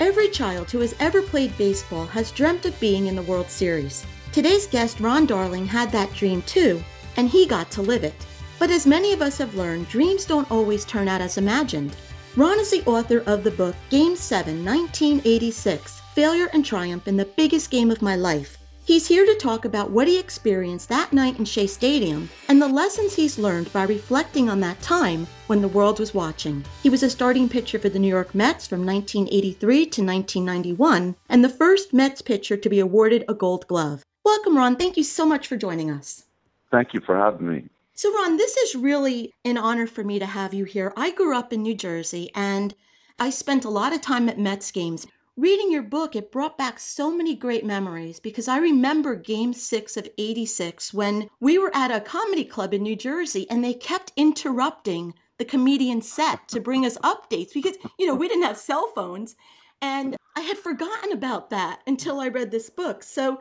Every child who has ever played baseball has dreamt of being in the World Series. Today's guest, Ron Darling, had that dream too, and he got to live it. But as many of us have learned, dreams don't always turn out as imagined. Ron is the author of the book Game 7, 1986 Failure and Triumph in the Biggest Game of My Life. He's here to talk about what he experienced that night in Shea Stadium and the lessons he's learned by reflecting on that time when the world was watching. He was a starting pitcher for the New York Mets from 1983 to 1991 and the first Mets pitcher to be awarded a gold glove. Welcome, Ron. Thank you so much for joining us. Thank you for having me. So, Ron, this is really an honor for me to have you here. I grew up in New Jersey and I spent a lot of time at Mets games reading your book, it brought back so many great memories because I remember game six of 86 when we were at a comedy club in New Jersey and they kept interrupting the comedian set to bring us updates because, you know, we didn't have cell phones. And I had forgotten about that until I read this book. So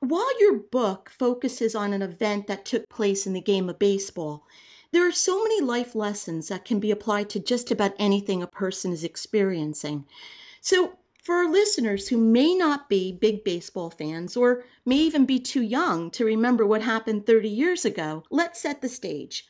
while your book focuses on an event that took place in the game of baseball, there are so many life lessons that can be applied to just about anything a person is experiencing. So, for our listeners who may not be big baseball fans or may even be too young to remember what happened 30 years ago, let's set the stage.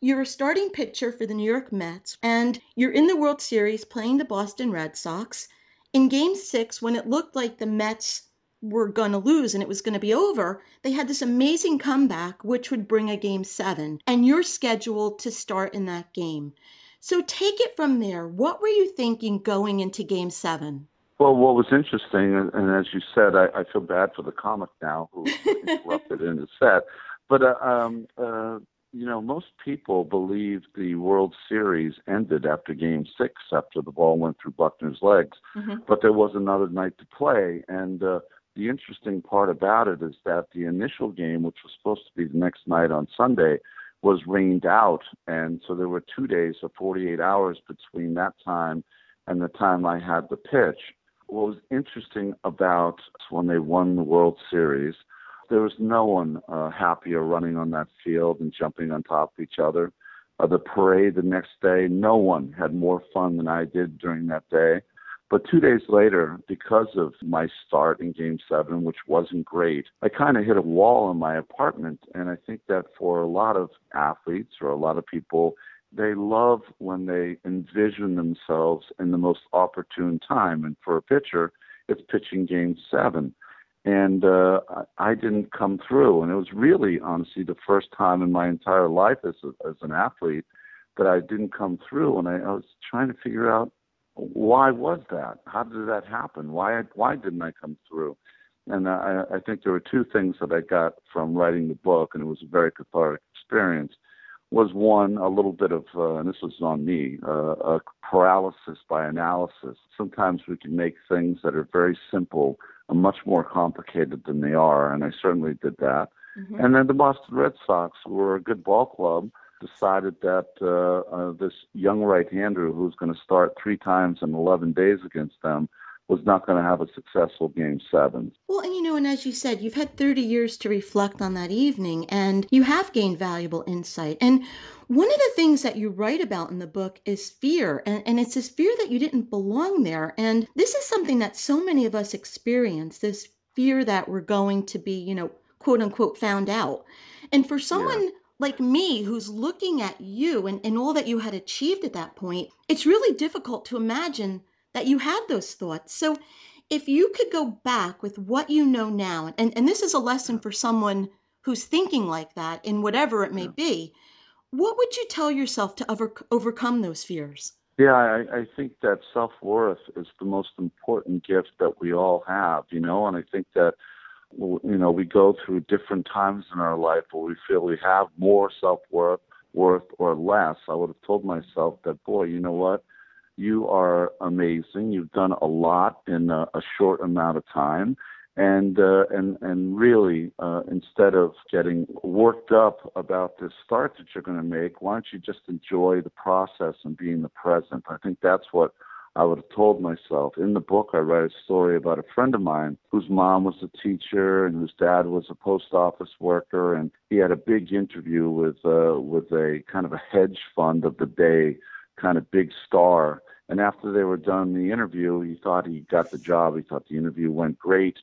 You're a starting pitcher for the New York Mets, and you're in the World Series playing the Boston Red Sox. In game six, when it looked like the Mets were going to lose and it was going to be over, they had this amazing comeback, which would bring a game seven, and you're scheduled to start in that game. So take it from there. What were you thinking going into game seven? Well, what was interesting, and, and as you said, I, I feel bad for the comic now who interrupted in the set, but uh, um, uh, you know, most people believe the World Series ended after Game Six, after the ball went through Buckner's legs, mm-hmm. but there was another night to play, and uh, the interesting part about it is that the initial game, which was supposed to be the next night on Sunday, was rained out, and so there were two days of 48 hours between that time and the time I had the pitch what was interesting about when they won the World Series, there was no one uh, happier running on that field and jumping on top of each other. Uh, the parade the next day, no one had more fun than I did during that day. But two days later, because of my start in game seven, which wasn't great, I kind of hit a wall in my apartment. And I think that for a lot of athletes or a lot of people, they love when they envision themselves in the most opportune time. And for a pitcher, it's pitching game seven. And uh, I didn't come through. And it was really, honestly, the first time in my entire life as, a, as an athlete that I didn't come through. And I, I was trying to figure out why was that? How did that happen? Why why didn't I come through? And I, I think there were two things that I got from writing the book, and it was a very cathartic experience was one a little bit of, uh, and this was on me, uh, a paralysis by analysis. Sometimes we can make things that are very simple much more complicated than they are, and I certainly did that. Mm-hmm. And then the Boston Red Sox who were a good ball club. Decided that uh, uh, this young right-hander who's going to start three times in 11 days against them was not going to have a successful game seven. Well, and you know, and as you said, you've had 30 years to reflect on that evening and you have gained valuable insight. And one of the things that you write about in the book is fear. And, and it's this fear that you didn't belong there. And this is something that so many of us experience this fear that we're going to be, you know, quote unquote, found out. And for someone, yeah like me who's looking at you and, and all that you had achieved at that point, it's really difficult to imagine that you had those thoughts. So if you could go back with what you know now, and, and this is a lesson for someone who's thinking like that in whatever it may yeah. be, what would you tell yourself to over, overcome those fears? Yeah, I, I think that self worth is the most important gift that we all have, you know, and I think that you know we go through different times in our life where we feel we have more self worth, worth or less. I would have told myself that, boy, you know what, You are amazing. You've done a lot in a, a short amount of time and uh, and and really, uh, instead of getting worked up about the start that you're going to make, why don't you just enjoy the process and be in the present? I think that's what I would have told myself. In the book, I write a story about a friend of mine whose mom was a teacher and whose dad was a post office worker, and he had a big interview with uh, with a kind of a hedge fund of the day, kind of big star. And after they were done the interview, he thought he got the job. He thought the interview went great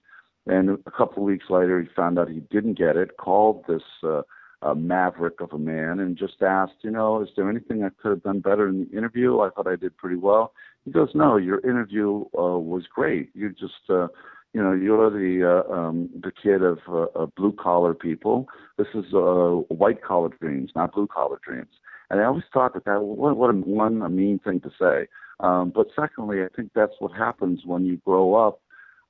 and a couple of weeks later, he found out he didn't get it, called this uh, uh, maverick of a man and just asked, you know, is there anything I could have done better in the interview? I thought I did pretty well. He goes, no, your interview uh, was great. You just, uh, you know, you're the uh, um, the kid of uh, blue collar people. This is uh, white collar dreams, not blue collar dreams. And I always thought that that what, what a, one a mean thing to say. Um, but secondly, I think that's what happens when you grow up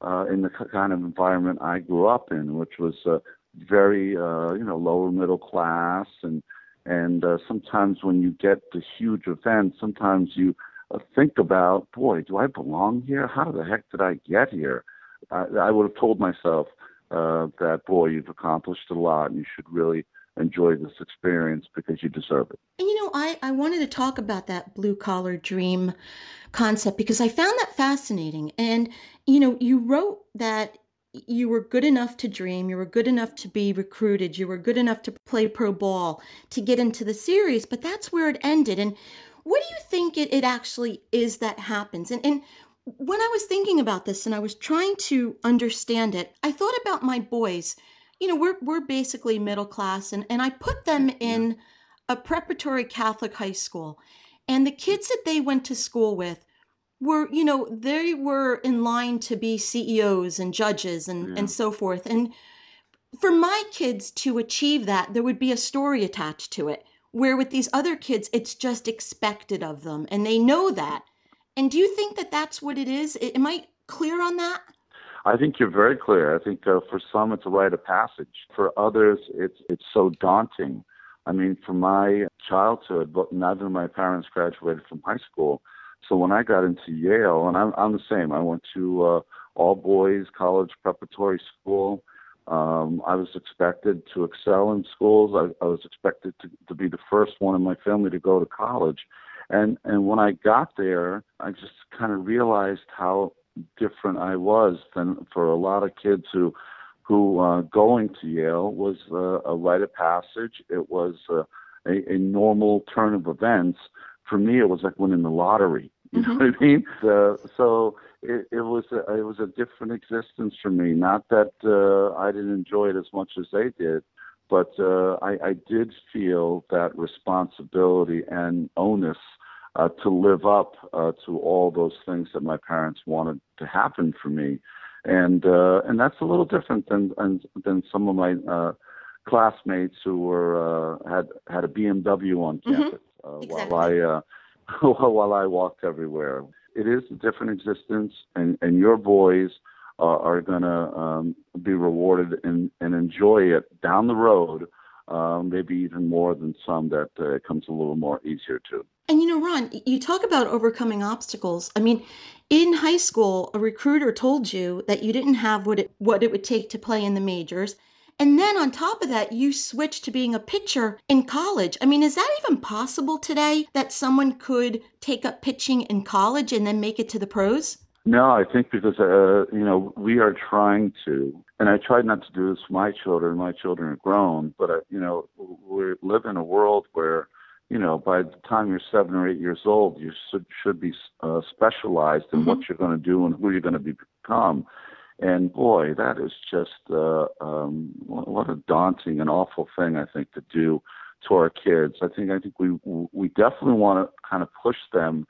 uh, in the kind of environment I grew up in, which was uh, very uh, you know lower middle class, and and uh, sometimes when you get the huge events, sometimes you uh, think about, boy, do I belong here? How the heck did I get here? I, I would have told myself uh, that, boy, you've accomplished a lot, and you should really enjoy this experience because you deserve it. And you know, I, I wanted to talk about that blue collar dream concept because I found that fascinating. And, you know, you wrote that you were good enough to dream, you were good enough to be recruited, you were good enough to play pro ball, to get into the series, but that's where it ended. And what do you think it, it actually is that happens? And, and when I was thinking about this and I was trying to understand it, I thought about my boys you know, we're we're basically middle class and, and I put them in a preparatory Catholic high school. And the kids that they went to school with were, you know, they were in line to be CEOs and judges and, yeah. and so forth. And for my kids to achieve that, there would be a story attached to it. Where with these other kids, it's just expected of them and they know that. And do you think that that's what it is? Am I clear on that? I think you're very clear. I think uh, for some it's a rite of passage. For others, it's it's so daunting. I mean, from my childhood, but neither of my parents graduated from high school. So when I got into Yale, and I'm I'm the same. I went to uh, all boys college preparatory school. Um, I was expected to excel in schools. I, I was expected to, to be the first one in my family to go to college. And and when I got there, I just kind of realized how different I was than for a lot of kids who who uh, going to Yale was uh, a rite of passage. It was uh, a, a normal turn of events. For me, it was like winning the lottery. You know mm-hmm. what I mean? Uh, so it, it was a, it was a different existence for me. Not that uh, I didn't enjoy it as much as they did, but uh, I, I did feel that responsibility and onus uh, to live up uh, to all those things that my parents wanted to happen for me, and uh, and that's a little different than than, than some of my uh, classmates who were uh, had had a BMW on mm-hmm. campus uh, exactly. while I uh, while I walked everywhere. It is a different existence, and and your boys uh, are going to um, be rewarded and and enjoy it down the road. Uh, maybe even more than some that uh, it comes a little more easier to. Ron, you talk about overcoming obstacles. I mean, in high school, a recruiter told you that you didn't have what it what it would take to play in the majors. And then on top of that, you switched to being a pitcher in college. I mean, is that even possible today that someone could take up pitching in college and then make it to the pros? No, I think because uh, you know we are trying to, and I tried not to do this for my children. My children are grown, but uh, you know we live in a world where you know, by the time you're seven or eight years old, you should, should be uh, specialized in mm-hmm. what you're going to do and who you're going to become. And boy, that is just uh, um, what a daunting and awful thing I think to do to our kids. I think I think we we definitely want to kind of push them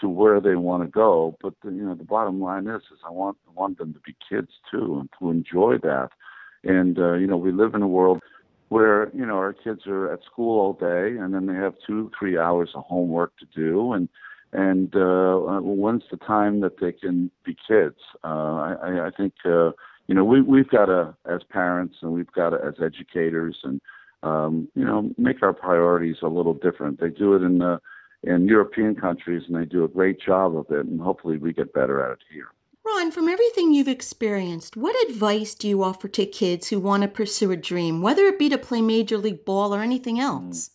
to where they want to go. But the, you know, the bottom line is, is I want I want them to be kids too and to enjoy that. And uh, you know, we live in a world where you know our kids are at school all day and then they have two three hours of homework to do and and uh, when's the time that they can be kids uh, I, I think uh, you know we we've got to as parents and we've got to as educators and um, you know make our priorities a little different they do it in the in European countries, and they do a great job of it, and hopefully we get better at it here. Ron, from everything you've experienced, what advice do you offer to kids who want to pursue a dream, whether it be to play Major League Ball or anything else?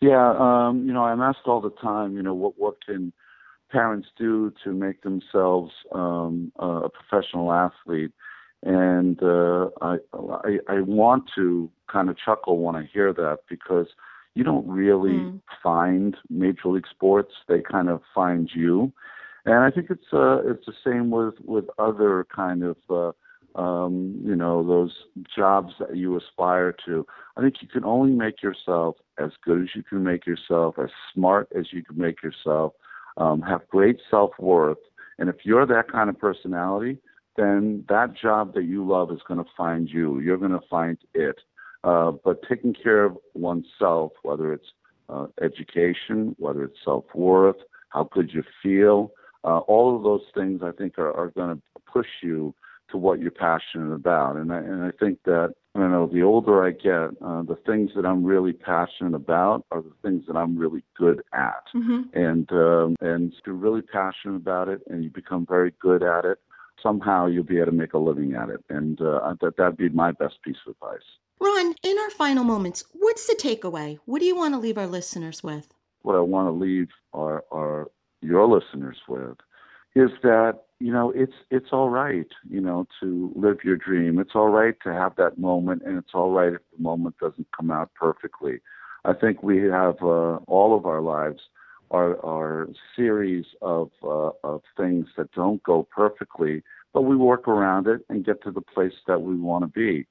Yeah, um, you know, I'm asked all the time, you know, what what can parents do to make themselves um, a professional athlete? And uh, I, I I want to kind of chuckle when I hear that because you don't really mm. find major league sports; they kind of find you. And I think it's uh, it's the same with with other kind of uh, um, you know those jobs that you aspire to. I think you can only make yourself as good as you can make yourself, as smart as you can make yourself, um, have great self worth. And if you're that kind of personality, then that job that you love is going to find you. You're going to find it. Uh, but taking care of oneself, whether it's uh, education, whether it's self worth, how good you feel, uh, all of those things I think are, are going to push you to what you're passionate about. And I, and I think that, I don't know, the older I get, uh, the things that I'm really passionate about are the things that I'm really good at. Mm-hmm. And, um, and if you're really passionate about it and you become very good at it, somehow you'll be able to make a living at it. And uh, that, that'd be my best piece of advice. Ron, in our final moments, what's the takeaway? What do you want to leave our listeners with? What I want to leave our, our your listeners with is that you know it's it's all right you know to live your dream. It's all right to have that moment and it's all right if the moment doesn't come out perfectly. I think we have uh, all of our lives are are series of uh, of things that don't go perfectly but we work around it and get to the place that we want to be.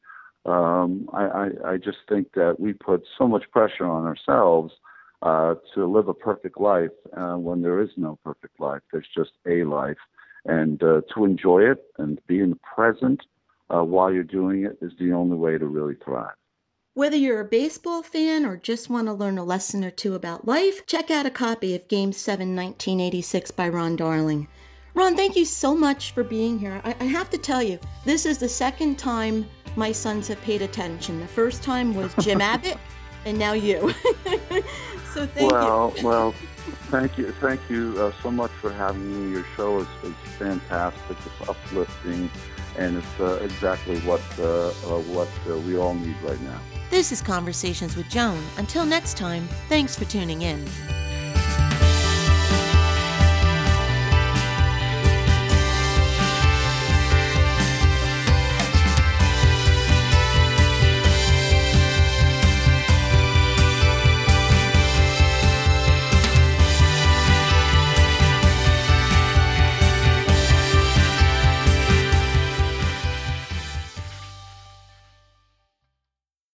Um, I, I, I just think that we put so much pressure on ourselves uh, to live a perfect life uh, when there is no perfect life. There's just a life. And uh, to enjoy it and be in the present uh, while you're doing it is the only way to really thrive. Whether you're a baseball fan or just want to learn a lesson or two about life, check out a copy of Game 7 1986 by Ron Darling. Ron, thank you so much for being here. I, I have to tell you, this is the second time my sons have paid attention. The first time was Jim Abbott, and now you. So thank well, you. well, thank you, thank you uh, so much for having me. Your show is, is fantastic. It's uplifting, and it's uh, exactly what uh, uh what uh, we all need right now. This is Conversations with Joan. Until next time, thanks for tuning in.